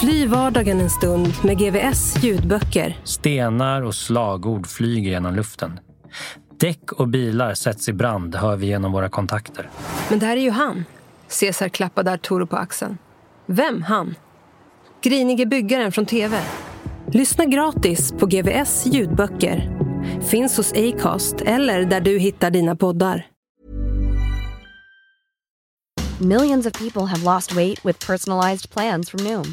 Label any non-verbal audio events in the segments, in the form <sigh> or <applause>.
Fly vardagen en stund med GVS ljudböcker. Stenar och slagord flyger genom luften. Däck och bilar sätts i brand, hör vi genom våra kontakter. Men det här är ju han. Cesar klappade Arturo på axeln. Vem han? Grinige byggaren från TV. Lyssna gratis på GVS ljudböcker. Finns hos Acast eller där du hittar dina poddar. Millions of people have lost weight with personalized plans from Noom.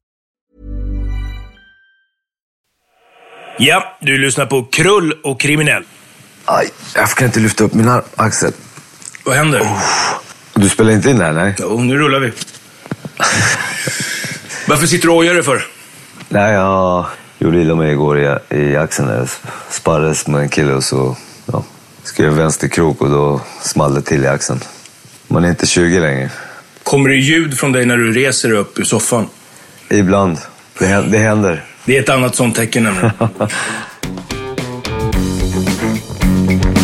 Ja, du lyssnar på Krull och kriminell. Aj, jag kan inte lyfta upp min arm, Axel. Vad händer? Du spelar inte in det här, nej? Jo, nu rullar vi. Varför sitter du och ojar dig för? Nej, jag gjorde illa mig igår i, i axeln. Jag sparrades med en kille och så ja, skrev vänsterkrok och då small det till i axeln. Man är inte 20 längre. Kommer det ljud från dig när du reser upp ur soffan? Ibland. Det, det händer. Det är ett annat sånt tecken nämligen. <laughs>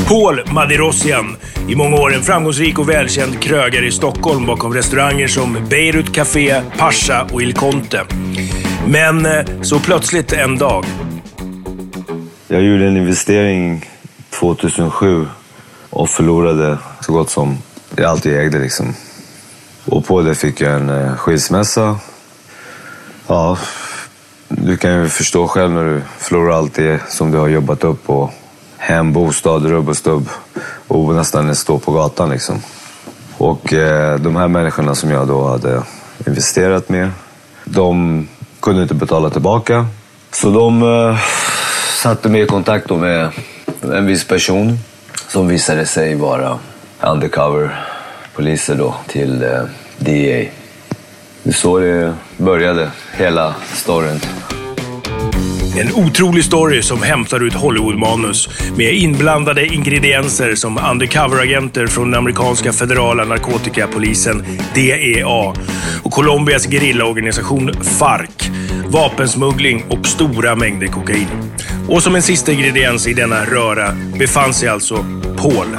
Paul Madirossian. I många år en framgångsrik och välkänd krögare i Stockholm bakom restauranger som Beirut Café, Pascha och Il Conte. Men eh, så plötsligt en dag. Jag gjorde en investering 2007 och förlorade så gott som allt jag ägde. Liksom. Och på det fick jag en eh, skilsmässa. Ja, du kan ju förstå själv när du förlorar allt det som du har jobbat upp. Och hem, bostad, rubb och stubb. Och nästan stå på gatan liksom. Och eh, de här människorna som jag då hade investerat med, de kunde inte betala tillbaka. Så de eh, satte mig i kontakt då med en viss person som visade sig vara undercover poliser då till eh, DEA. Det är så det började, hela storyn. En otrolig story som hämtar ut Hollywood-manus med inblandade ingredienser som undercover-agenter från den amerikanska federala narkotikapolisen DEA och Colombias gerillaorganisation FARC, vapensmuggling och stora mängder kokain. Och som en sista ingrediens i denna röra befann sig alltså Paul.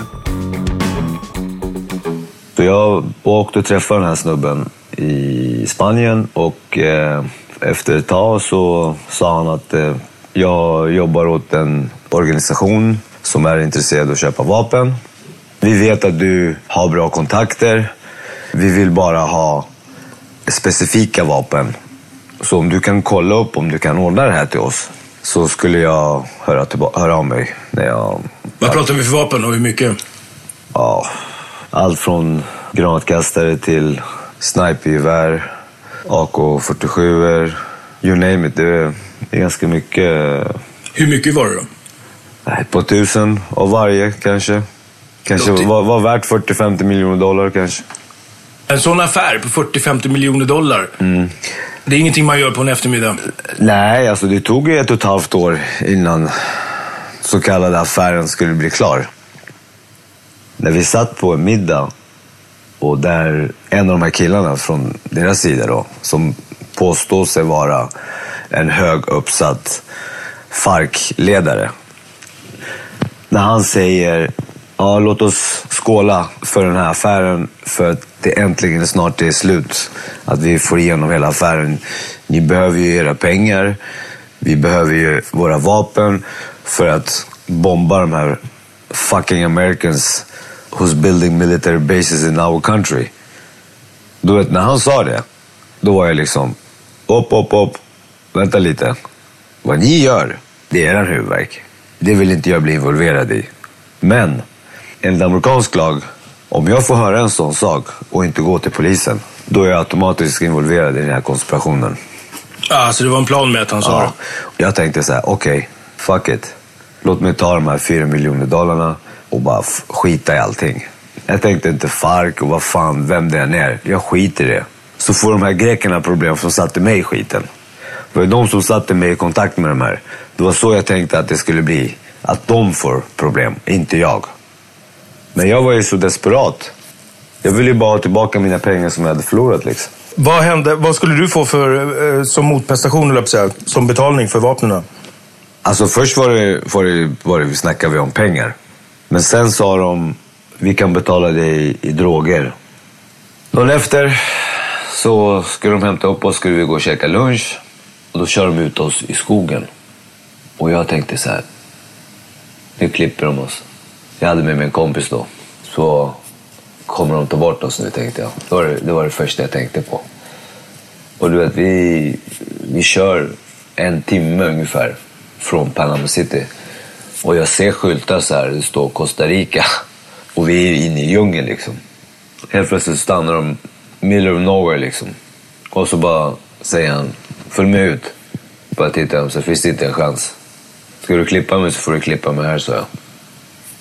Så jag åkte och träffade den här snubben i Spanien och eh, efter ett tag så sa han att eh, jag jobbar åt en organisation som är intresserad av att köpa vapen. Vi vet att du har bra kontakter. Vi vill bara ha specifika vapen. Så om du kan kolla upp om du kan ordna det här till oss så skulle jag höra, höra av mig. När jag, Vad pratar vi för vapen och hur mycket? ja, allt från granatkastare till snipergevär, AK47, you name it. Det är, ganska mycket. Hur mycket var det då? Ett par tusen av varje kanske. Kanske var, var värt 40-50 miljoner dollar kanske. En sån affär på 40-50 miljoner dollar. Det är ingenting man gör på en eftermiddag. Nej, alltså det tog ett och ett halvt år innan så kallade affären skulle bli klar. När vi satt på en middag och där en av de här killarna från deras sida då, som påstår sig vara en hög uppsatt FARC-ledare. När han säger ja, låt oss skåla för den här affären för att det äntligen snart är slut. Att vi får igenom hela affären. Ni behöver ju era pengar. Vi behöver ju våra vapen för att bomba de här fucking Americans who's building military bases in our country. Du vet, när han sa det, då var jag liksom, upp, upp, upp, vänta lite. Vad ni gör, det är er huvudvärk. Det vill inte jag bli involverad i. Men, enligt amerikansk lag, om jag får höra en sån sak och inte gå till polisen, då är jag automatiskt involverad i den här konspirationen. Ah, så det var en plan med att han sa Ja. Jag tänkte så här, okej, fuck it. Låt mig ta de här fyra miljoner dollarna och bara skita i allting. Jag tänkte inte FARC och vad fan, vem det än är. Jag skiter i det. Så får de här grekerna problem som satte mig i skiten. Det var ju de som satte mig i kontakt med de här. Det var så jag tänkte att det skulle bli. Att de får problem, inte jag. Men jag var ju så desperat. Jag ville ju bara ha tillbaka mina pengar som jag hade förlorat liksom. Vad hände? Vad skulle du få för, eh, som motprestation, säga, som betalning för vapnen? Alltså först var det, var det, var det, snackade vi om pengar. Men sen sa de, vi kan betala dig i, droger. Dagen efter så skulle de hämta upp oss, skulle vi gå och käka lunch. Och då kör de ut oss i skogen. Och jag tänkte så här, nu klipper de oss. Jag hade med mig en kompis då. Så kommer de ta bort oss nu tänkte jag. Det var det, det var det första jag tänkte på. Och du vet, vi, vi kör en timme ungefär från Panama City. Och jag ser skyltar så här, det står Costa Rica. Och vi är inne i djungeln liksom. Helt plötsligt stannar de middle of nowhere liksom. Och så bara säger han, följ med ut. Bara tittar han, så finns det inte en chans. Ska du klippa mig så får du klippa mig här, sa jag.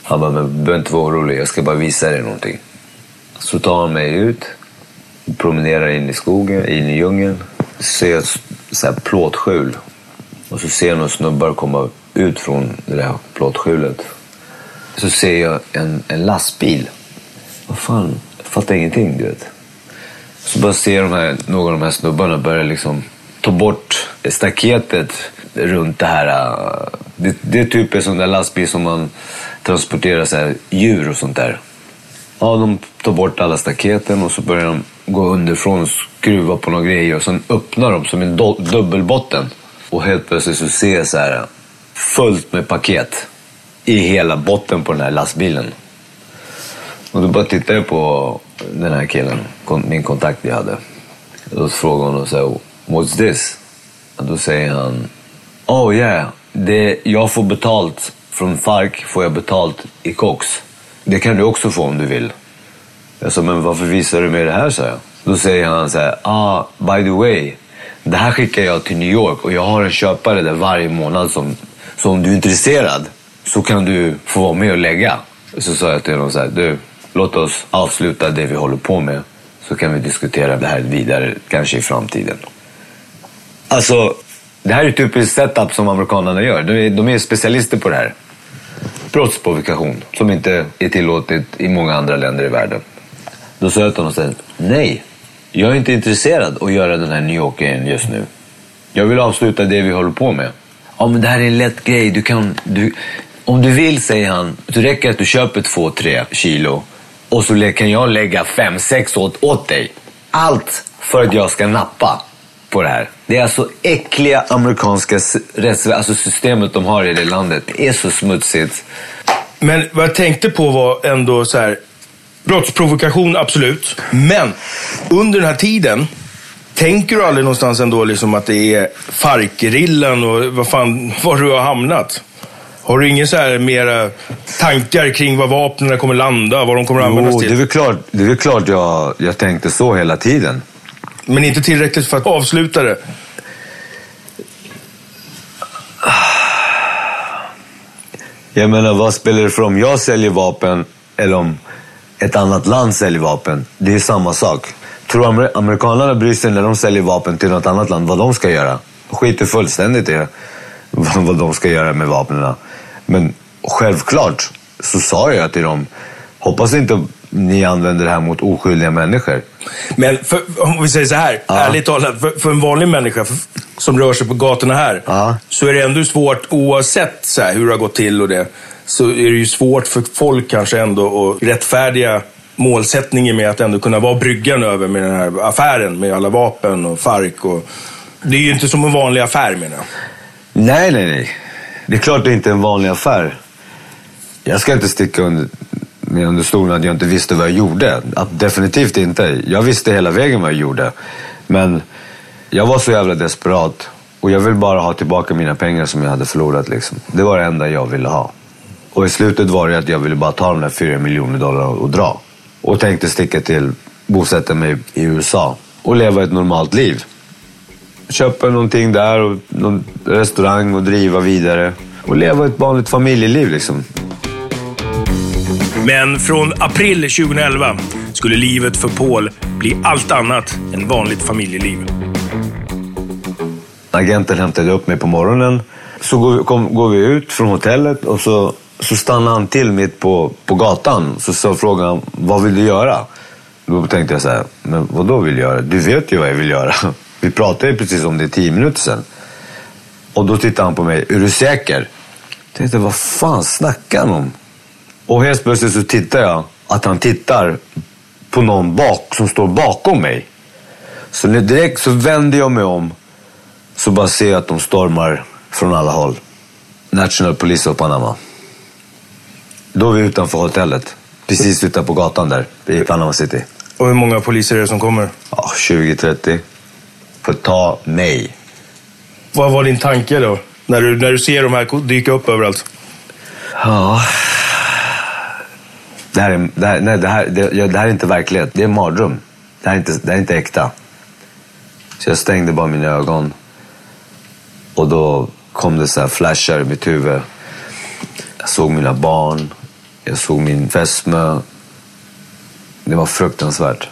Han bara, men du behöver inte vara orolig, jag ska bara visa dig någonting. Så tar han mig ut, promenerar in i skogen, in i djungeln. Ser ett så här plåtskjul. Och så ser jag några snubbar komma ut från det där plåtskjulet. Så ser jag en, en lastbil. Vad fan, jag fattar ingenting, du vet. Så bara ser de här, några av de här snubbarna börja liksom ta bort staketet runt det här. Äh, det, det är typ en sån där lastbil som man transporterar så här, djur och sånt där. Ja, de tar bort alla staketen och så börjar de gå underifrån och skruva på några grejer och sen öppnar de som en do- dubbelbotten. Och helt plötsligt så ser jag så här fullt med paket i hela botten på den här lastbilen. Och då bara tittar jag på den här killen, min kontakt jag hade. Och då frågar hon honom så här, what's this? Och då säger han, oh yeah, det, jag får betalt från FARC, får jag betalt i koks. Det kan du också få om du vill. Jag sa, men varför visar du mig det här? Så jag. Då säger han så här, ah, by the way, det här skickar jag till New York och jag har en köpare där varje månad som, så om du är intresserad så kan du få vara med och lägga. Så sa jag till honom så här, du, låt oss avsluta det vi håller på med så kan vi diskutera det här vidare, kanske i framtiden. Alltså, det här är typiskt setup som amerikanerna gör. De är, de är specialister på det här. Brottsprovokation, som inte är tillåtet i många andra länder i världen. Då sa jag till honom så här, nej, jag är inte intresserad att göra den här New York-grejen just nu. Jag vill avsluta det vi håller på med. Ja, men det här är en lätt grej. Du kan, du, om du vill, säger han, så räcker det att du köper två, tre kilo och så kan jag lägga fem, sex åt, åt dig. Allt för att jag ska nappa på det här. Det är alltså äckliga amerikanska rätts, alltså systemet de har i det landet. Det är så smutsigt. Men vad jag tänkte på var ändå så här. Brottsprovokation, absolut. Men under den här tiden, tänker du aldrig någonstans ändå liksom att det är Farkerillen och vad fan, <laughs> var du har hamnat? Har du inga så här mera tankar kring var vapnen kommer landa, vad de kommer användas Jo, det är till? väl klart, det är klart jag, jag tänkte så hela tiden. Men inte tillräckligt för att avsluta det. Jag menar, vad spelar det för om jag säljer vapen eller om ett annat land säljer vapen? Det är samma sak. Tror amer- amerikanerna bryr sig när de säljer vapen till något annat land vad de ska göra? Skiter fullständigt i vad de ska göra med vapnen. Men självklart så sa jag till dem, hoppas inte ni använder det här mot oskyldiga människor. Men för, om vi säger så här, Ja. ärligt talat, för, för en vanlig människa, som rör sig på gatorna här. Ja. Så är det ändå svårt, oavsett så här, hur det har gått till och det, så är det ju svårt för folk kanske ändå att rättfärdiga målsättningen med att ändå kunna vara bryggan över med den här affären med alla vapen och Farc. Och... Det är ju inte som en vanlig affär menar jag. Nej, nej, nej. Det är klart det inte är en vanlig affär. Jag ska inte sticka under, med under stolen att jag inte visste vad jag gjorde. Att, definitivt inte. Jag visste hela vägen vad jag gjorde. Men jag var så jävla desperat. Och jag vill bara ha tillbaka mina pengar som jag hade förlorat. Liksom. Det var det enda jag ville ha. Och i slutet var det att jag ville bara ta de där fyra miljoner dollar och dra. Och tänkte sticka till, bosätta mig i USA och leva ett normalt liv. Köpa någonting där, och någon restaurang och driva vidare. Och leva ett vanligt familjeliv liksom. Men från april 2011 skulle livet för Paul bli allt annat än vanligt familjeliv. Agenten hämtade upp mig på morgonen. Så går vi, kom, går vi ut från hotellet och så, så stannade han till mitt på, på gatan. Så, så frågade han, vad vill du göra? Då tänkte jag så här, men vad då vill jag göra? Du vet ju vad jag vill göra. <laughs> Vi pratade ju precis om det tio minuter sedan. Och då tittade han på mig, är du säker? Jag tänkte, vad fan snackar han om? Och helt plötsligt så tittar jag att han tittar på någon bak, som står bakom mig. Så direkt så vänder jag mig om så bara ser jag att de stormar från alla håll. National Police of Panama. Då är vi utanför hotellet. Precis på gatan där i Panama City. Och hur många poliser är det som kommer? Ja, 20-30. För ta mig. Vad var din tanke då? När du, när du ser de här dyka upp överallt? Ja. Det här, är, det, här, nej, det, här, det, det här är inte verklighet. Det är en mardröm. Det här är inte, det här är inte äkta. Så jag stängde bara mina ögon. Och då kom det så här flashar i mitt huvud. Jag såg mina barn. Jag såg min fästmö. Det var fruktansvärt.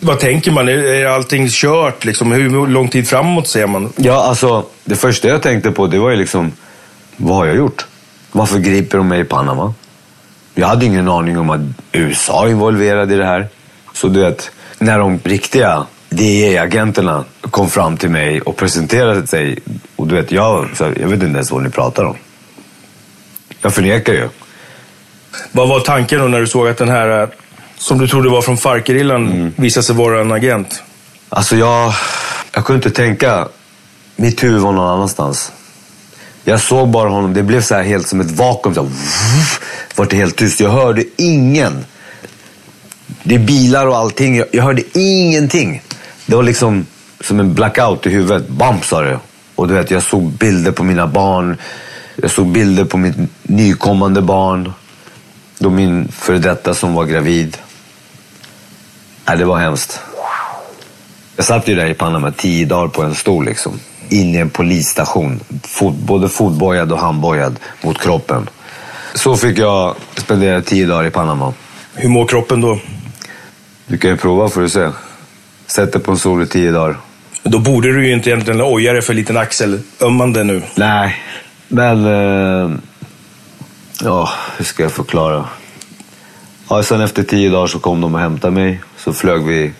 Vad tänker man? Är, allting kört? Liksom? Hur lång tid framåt ser man? Ja, alltså det första jag tänkte på det var ju liksom, vad har jag gjort? Varför griper de mig i Panama? Jag hade ingen aning om att USA är involverad i det här. Så du vet, när de riktiga DEA-agenterna kom fram till mig och presenterade sig. Och du vet, jag, jag vet inte ens vad ni pratar om. Jag förnekar ju. Vad var tanken då när du såg att den här, eh, som du trodde var från Farc-gerillan, visade sig vara en agent? Alltså jag, jag kunde inte tänka. Mitt huvud var någon annanstans. Jag såg bara honom. Det blev så här helt som ett vakuum. Så här, vart det helt tyst. Jag hörde ingen. Det är bilar och allting. Jag, jag hörde ingenting. Det var liksom som en blackout i huvudet. Bam sa det. Och du vet, jag såg bilder på mina barn. Jag såg bilder på mitt nykommande barn. Då min före detta som var gravid. Nej, det var hemskt. Jag satt ju där i Panama tio dagar på en stol liksom. In i en polisstation. Fot, både fotbojad och handbojad mot kroppen. Så fick jag spendera tio dagar i Panama. Hur mår kroppen då? Du kan ju prova får du se. Sätt dig på en stol i tio dagar. Då borde du ju inte egentligen oja dig för en liten axelömmande nu. Nej, men... Eh, ja, hur ska jag förklara? Ja, sen efter tio dagar så kom de och hämtade mig. Så flög vi...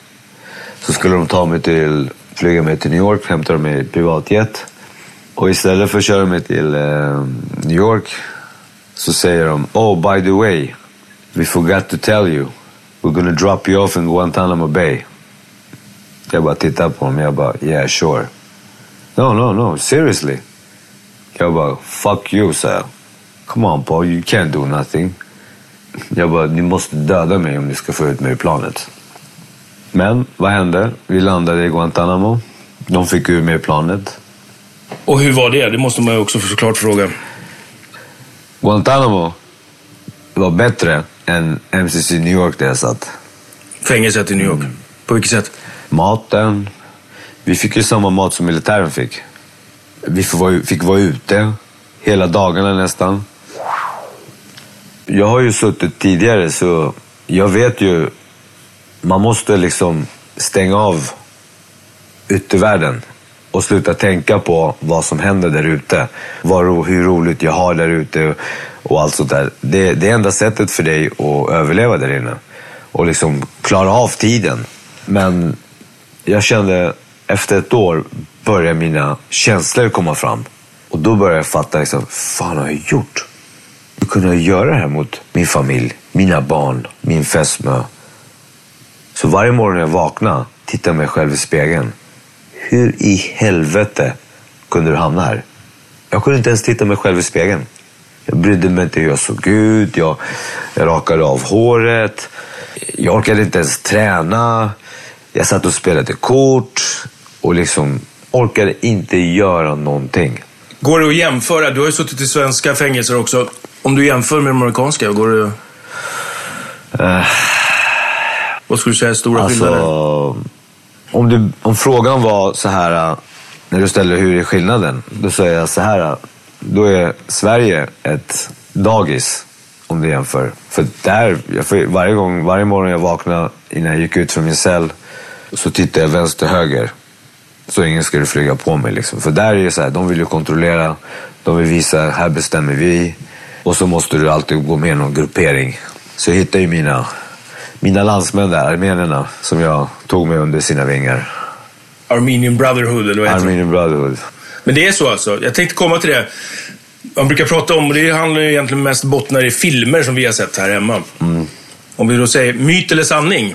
Så skulle de ta mig till... Flyga mig till New York, hämta mig i privatjet. Och istället för att köra mig till eh, New York så säger de Oh, by the way, we forgot to tell you. We're gonna drop you off in Guantanamo Bay. Jag bara tittar på dem Jag bara, yeah sure. No, no, no, seriously. Jag bara, fuck you, sa jag. Come on Paul, you can't do nothing. Jag bara, ni måste döda mig om ni ska få ut mig ur planet. Men vad hände? Vi landade i Guantanamo. De fick ur mig planet. Och hur var det? Det måste man ju också såklart fråga. Guantanamo var bättre än MCC New York där jag satt. Fängelset i New York. På vilket sätt? Maten. Vi fick ju samma mat som militären fick. Vi fick vara, ute hela dagarna nästan. Jag har ju suttit tidigare så jag vet ju. Man måste liksom stänga av yttervärlden och sluta tänka på vad som händer där ute. Hur roligt jag har där ute och allt sånt där. Det, det är enda sättet för dig att överleva där inne. Och liksom klara av tiden. Men jag kände efter ett år, börjar mina känslor komma fram. Och då börjar jag fatta, liksom, fan har jag gjort? Hur kunde jag göra det här mot min familj, mina barn, min fästmö? Så varje morgon när jag vaknar tittar jag mig själv i spegeln. Hur i helvete kunde du hamna här? Jag kunde inte ens titta mig själv i spegeln. Jag brydde mig inte hur jag såg ut. Jag, jag rakade av håret. Jag orkade inte ens träna. Jag satt och spelade kort och liksom orkade inte göra någonting. Går det att jämföra? Du har ju suttit i svenska fängelser också. Om du jämför med de amerikanska, går det... Uh, Vad skulle du säga är stora alltså, skillnader? Om, du, om frågan var så här, äh, när du ställer hur är skillnaden? Då säger jag så här, äh, då är Sverige ett dagis om du jämför. För där, får, varje gång, varje morgon jag vaknade innan jag gick ut från min cell så tittade jag vänster höger. Så ingen skulle flyga på mig. Liksom. För där är det så här, de vill ju kontrollera, de vill visa, här bestämmer vi. Och så måste du alltid gå med i någon gruppering. Så jag hittade ju mina, mina landsmän där, armenierna, som jag tog med under sina vingar. Armenian Brotherhood, eller vad heter? Armenian Brotherhood. Men det är så alltså. Jag tänkte komma till det. Man brukar prata om, och det handlar ju egentligen mest bottnar i filmer som vi har sett här hemma. Om vi då säger myt eller sanning.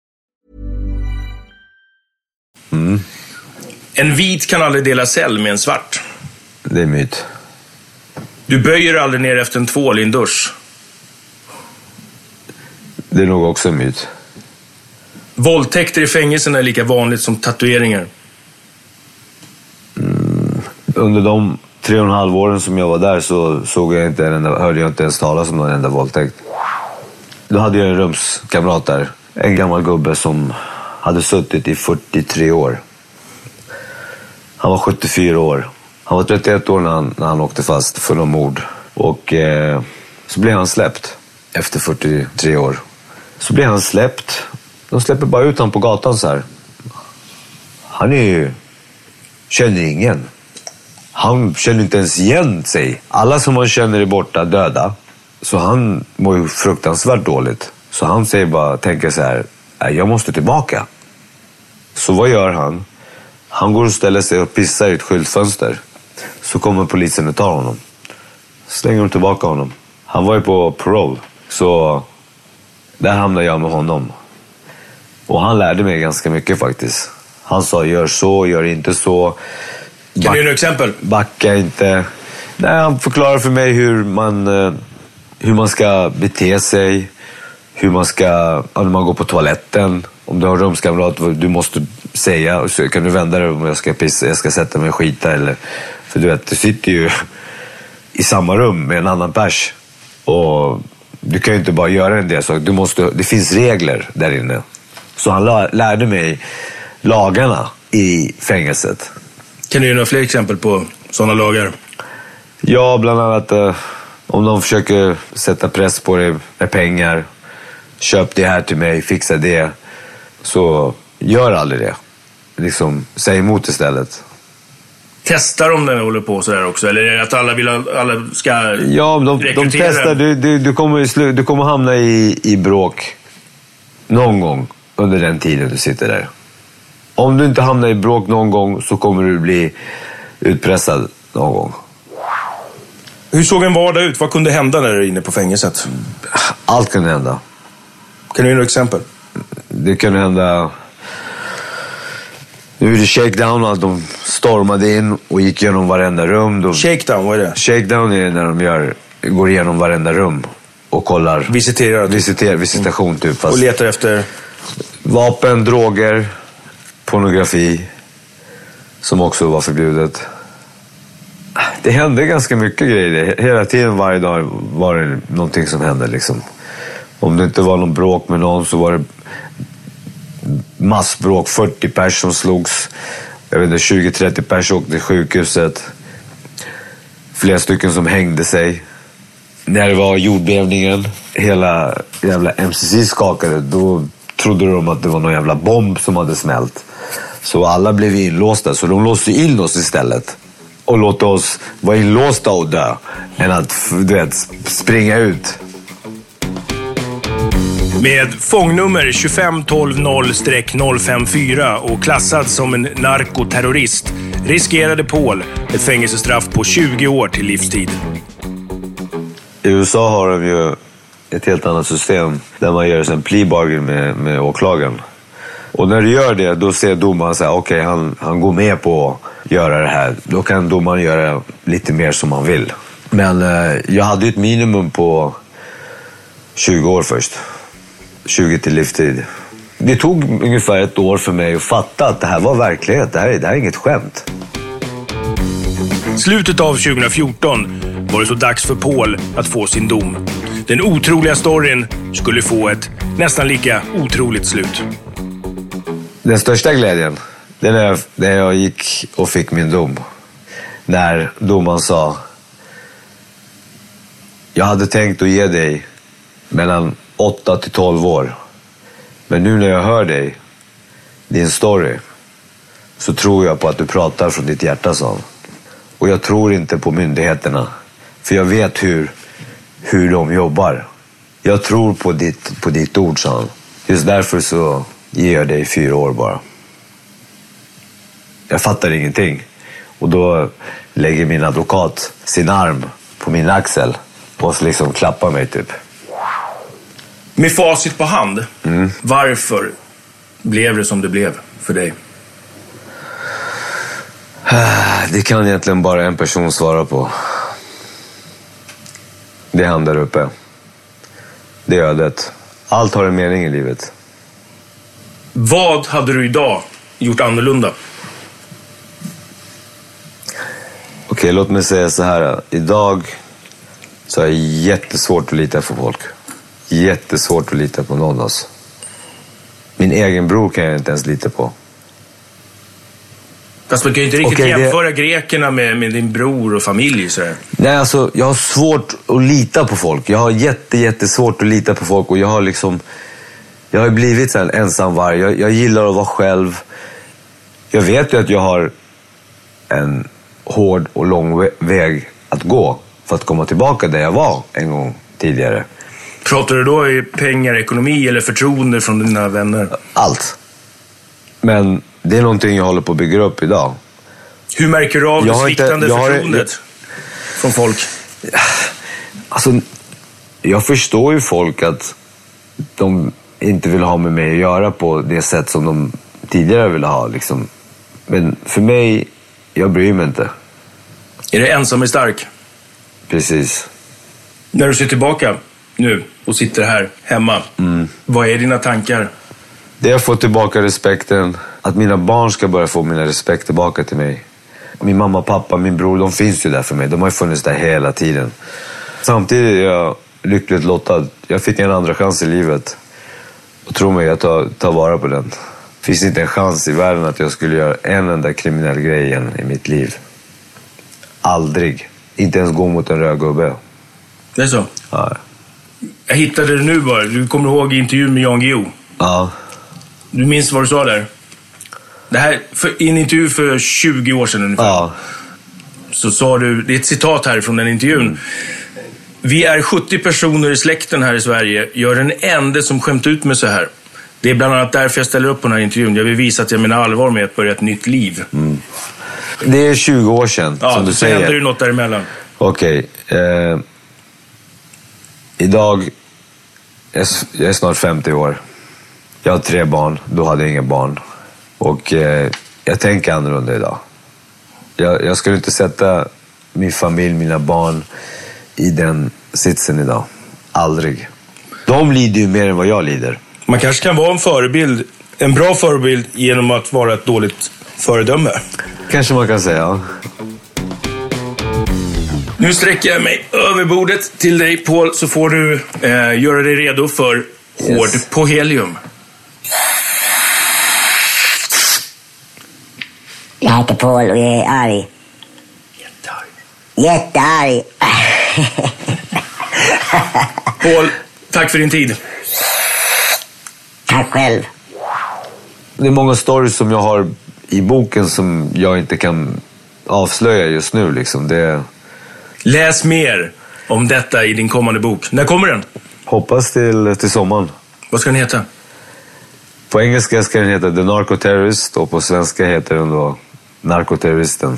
En vit kan aldrig dela cell med en svart. Det är myt. Du böjer aldrig ner efter en tvål i en dusch. Det är nog också en myt. Våldtäkter i fängelserna är lika vanligt som tatueringar. Under de tre och en halv åren som jag var där så såg jag inte en enda, hörde jag inte ens talas om någon enda våldtäkt. Då hade jag en rumskamrat där. En gammal gubbe som hade suttit i 43 år. Han var 74 år. Han var 31 år när han, när han åkte fast för något mord. Och eh, så blev han släppt efter 43 år. Så blev han släppt. De släpper bara ut honom på gatan så här. Han är ju... Känner ingen. Han känner inte ens igen sig. Alla som han känner är borta, döda. Så han mår ju fruktansvärt dåligt. Så han säger bara, tänker så här, jag måste tillbaka. Så vad gör han? Han går och ställer sig och pissar i ett skyltfönster. Så kommer polisen och tar honom. Slänger de tillbaka honom. Han var ju på parole. Så där hamnade jag med honom. Och han lärde mig ganska mycket faktiskt. Han sa, gör så, gör inte så. Kan du ge några exempel? Backa inte. Nej, han förklarar för mig hur man, eh, hur man ska bete sig. Hur man ska, ja, när man går på toaletten. Om du har rumskamrat, du måste säga. Så kan du vända dig om jag ska pissa, jag ska sätta mig och skita. Eller, för du vet, du sitter ju i samma rum med en annan pers. Och du kan ju inte bara göra en del saker. Du måste, det finns regler där inne. Så han la- lärde mig lagarna i fängelset. Kan du ge några fler exempel på sådana lagar? Ja, bland annat eh, om de försöker sätta press på dig med pengar. Köp det här till mig, fixa det. Så gör aldrig det. liksom säga emot istället. Testar de när de håller på sådär också? Eller är det att alla, vill, alla ska Ja, de, de testar. Du, du, du, kommer du kommer hamna i, i bråk någon gång under den tiden du sitter där. Om du inte hamnar i bråk någon gång så kommer du bli utpressad någon gång. Hur såg en vardag ut? Vad kunde hända när du är inne på fängelset? Allt kan hända. Kan du ge några exempel? Det kan hända... Nu är det shakedown att de stormade in och gick igenom varenda rum. De... Shakedown, vad är det? Shakedown är när de gör, går igenom varenda rum och kollar. Visiterar. typ. Visiter, visitation typ. Fast Och letar efter... vapen, droger, pornografi. Som också var förbjudet. Det hände ganska mycket grejer. Hela tiden, varje dag var det någonting som hände. Liksom. Om det inte var någon bråk med någon så var det massbråk. 40 pers som slogs. Jag vet inte, 20-30 pers åkte till sjukhuset. Flera stycken som hängde sig. När det var jordbävningen, hela jävla MCC skakade, då trodde de att det var någon jävla bomb som hade smält. Så alla blev inlåsta, så de låste in oss istället. Och låt oss vara inlåsta och dö. Än att du vet, springa ut. Med fångnummer 25120-054 och klassad som en narkoterrorist riskerade Paul ett fängelsestraff på 20 år till livstid. I USA har de ju ett helt annat system där man gör en plea bargain med, med åklagaren. Och när du gör det, då ser domaren så här, okej, han, han går med på att göra det här. Då kan domaren göra lite mer som han vill. Men eh, jag hade ju ett minimum på 20 år först. 20 till livstid. Det tog ungefär ett år för mig att fatta att det här var verklighet. Det här, är- det här är inget skämt. Slutet av 2014 var det så dags för Paul att få sin dom. Den otroliga storyn skulle få ett nästan lika otroligt slut. Den största glädjen, det är när jag, när jag gick och fick min dom. När domaren sa, jag hade tänkt att ge dig mellan 8 till 12 år. Men nu när jag hör dig, din story, så tror jag på att du pratar från ditt hjärta, sa han. Och jag tror inte på myndigheterna. För jag vet hur, hur de jobbar. Jag tror på ditt, på ditt ord, sa han. Just därför så ger jag dig fyra år bara. Jag fattar ingenting. Och då lägger min advokat sin arm på min axel och liksom klappar mig typ. Med facit på hand, varför blev det som det blev för dig? Det kan egentligen bara en person svara på. Det är han där uppe. Det är ödet. Allt har en mening i livet. Vad hade du idag gjort annorlunda? Okej, låt mig säga så här. Idag så är det jättesvårt att lita på folk. Jättesvårt att lita på någon oss. Min egen bror kan jag inte ens lita på. Fast man kan ju inte riktigt Okej, det- jämföra grekerna med, med din bror och familj. Sådär. Nej, alltså, jag har svårt att lita på folk. Jag har jätte, jättesvårt att lita på folk och jag har liksom... Jag har blivit så här en ensam varg. Jag, jag gillar att vara själv. Jag vet ju att jag har en hård och lång vä- väg att gå för att komma tillbaka där jag var en gång tidigare. Pratar du då i pengar, ekonomi eller förtroende från dina vänner? Allt. Men det är någonting jag håller på att bygga upp idag. Hur märker du av Jag det har inte- sviktande jag har- förtroendet från folk? Alltså, jag förstår ju folk att de inte vill ha med mig att göra på det sätt som de tidigare ville ha. Liksom. Men för mig, jag bryr mig inte. Är det ensam är stark? Precis. När du ser tillbaka nu och sitter här hemma, Mm. vad är dina tankar? Det är att få tillbaka respekten. Att mina barn ska börja få mina respekt tillbaka till mig. Min mamma, pappa, min bror, de finns ju där för mig. De har ju funnits där hela tiden. Samtidigt är jag lyckligt lottad. Jag fick en andra chans i livet. Och tro mig, jag tar, tar vara på den. Det finns inte en chans i världen att jag skulle göra en enda kriminell grej igen i mitt liv. Aldrig. Inte ens gå mot en röd gubbe. Det är så? Ja. Jag hittade det nu bara. Du kommer ihåg intervjun med Jan Guillou? ja. Du minns vad du sa där? Det här, för, i en intervju för 20 år sedan ungefär. Ja. Så sa du, det är ett citat här från den intervjun. Vi är 70 personer i släkten här i Sverige. Jag är den enda som skämt ut mig så här. Det är bland annat därför jag ställer upp på den här intervjun. Jag vill visa att jag menar allvar med att börja ett nytt liv. Det är 20 år sedan, Ja, som du så händer säger. det något däremellan. Okej. Eh, idag, jag är, snart 50 år. Jag har tre barn, då hade jag inga barn. Och eh, jag tänker annorlunda idag. Jag, jag skulle inte sätta min familj, mina barn i den sitsen idag. Aldrig. De lider ju mer än vad jag lider. Man kanske kan vara en förebild, en bra förebild genom att vara ett dåligt föredöme. Kanske man kan säga. Nu sträcker jag mig över bordet till dig Paul så får du eh, göra dig redo för hård på helium. Jag heter Paul och jag är arg. Jättearg. Paul, tack för din tid. Tack själv. Det är många stories som jag har i boken som jag inte kan avslöja just nu. Liksom. Det Läs mer om detta i din kommande bok. När kommer den? hoppas till, till sommaren. Vad ska den heta? På engelska ska den heta The Narcoterrorist och på svenska heter den då Narkoterroristen.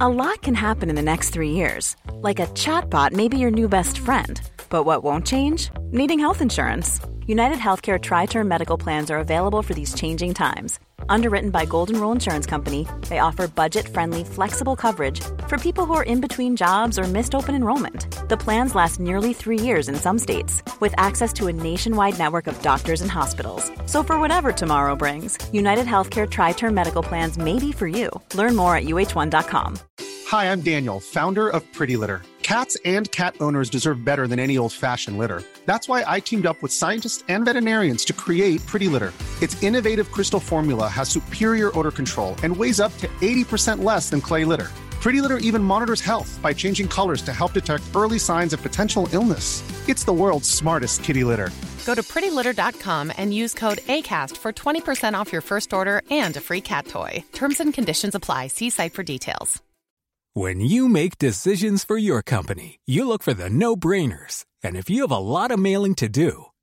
A lot can happen in the next three years. Like a chatbot may be your new best friend. But what won't change? Needing health insurance. United Healthcare Tri Term Medical Plans are available for these changing times. Underwritten by Golden Rule Insurance Company, they offer budget friendly, flexible coverage for people who are in between jobs or missed open enrollment. The plans last nearly three years in some states, with access to a nationwide network of doctors and hospitals. So, for whatever tomorrow brings, United Healthcare Tri Term Medical Plans may be for you. Learn more at uh1.com. Hi, I'm Daniel, founder of Pretty Litter. Cats and cat owners deserve better than any old fashioned litter. That's why I teamed up with scientists and veterinarians to create Pretty Litter. Its innovative crystal formula has superior odor control and weighs up to 80% less than clay litter. Pretty Litter even monitors health by changing colors to help detect early signs of potential illness. It's the world's smartest kitty litter. Go to prettylitter.com and use code ACAST for 20% off your first order and a free cat toy. Terms and conditions apply. See site for details. When you make decisions for your company, you look for the no brainers. And if you have a lot of mailing to do,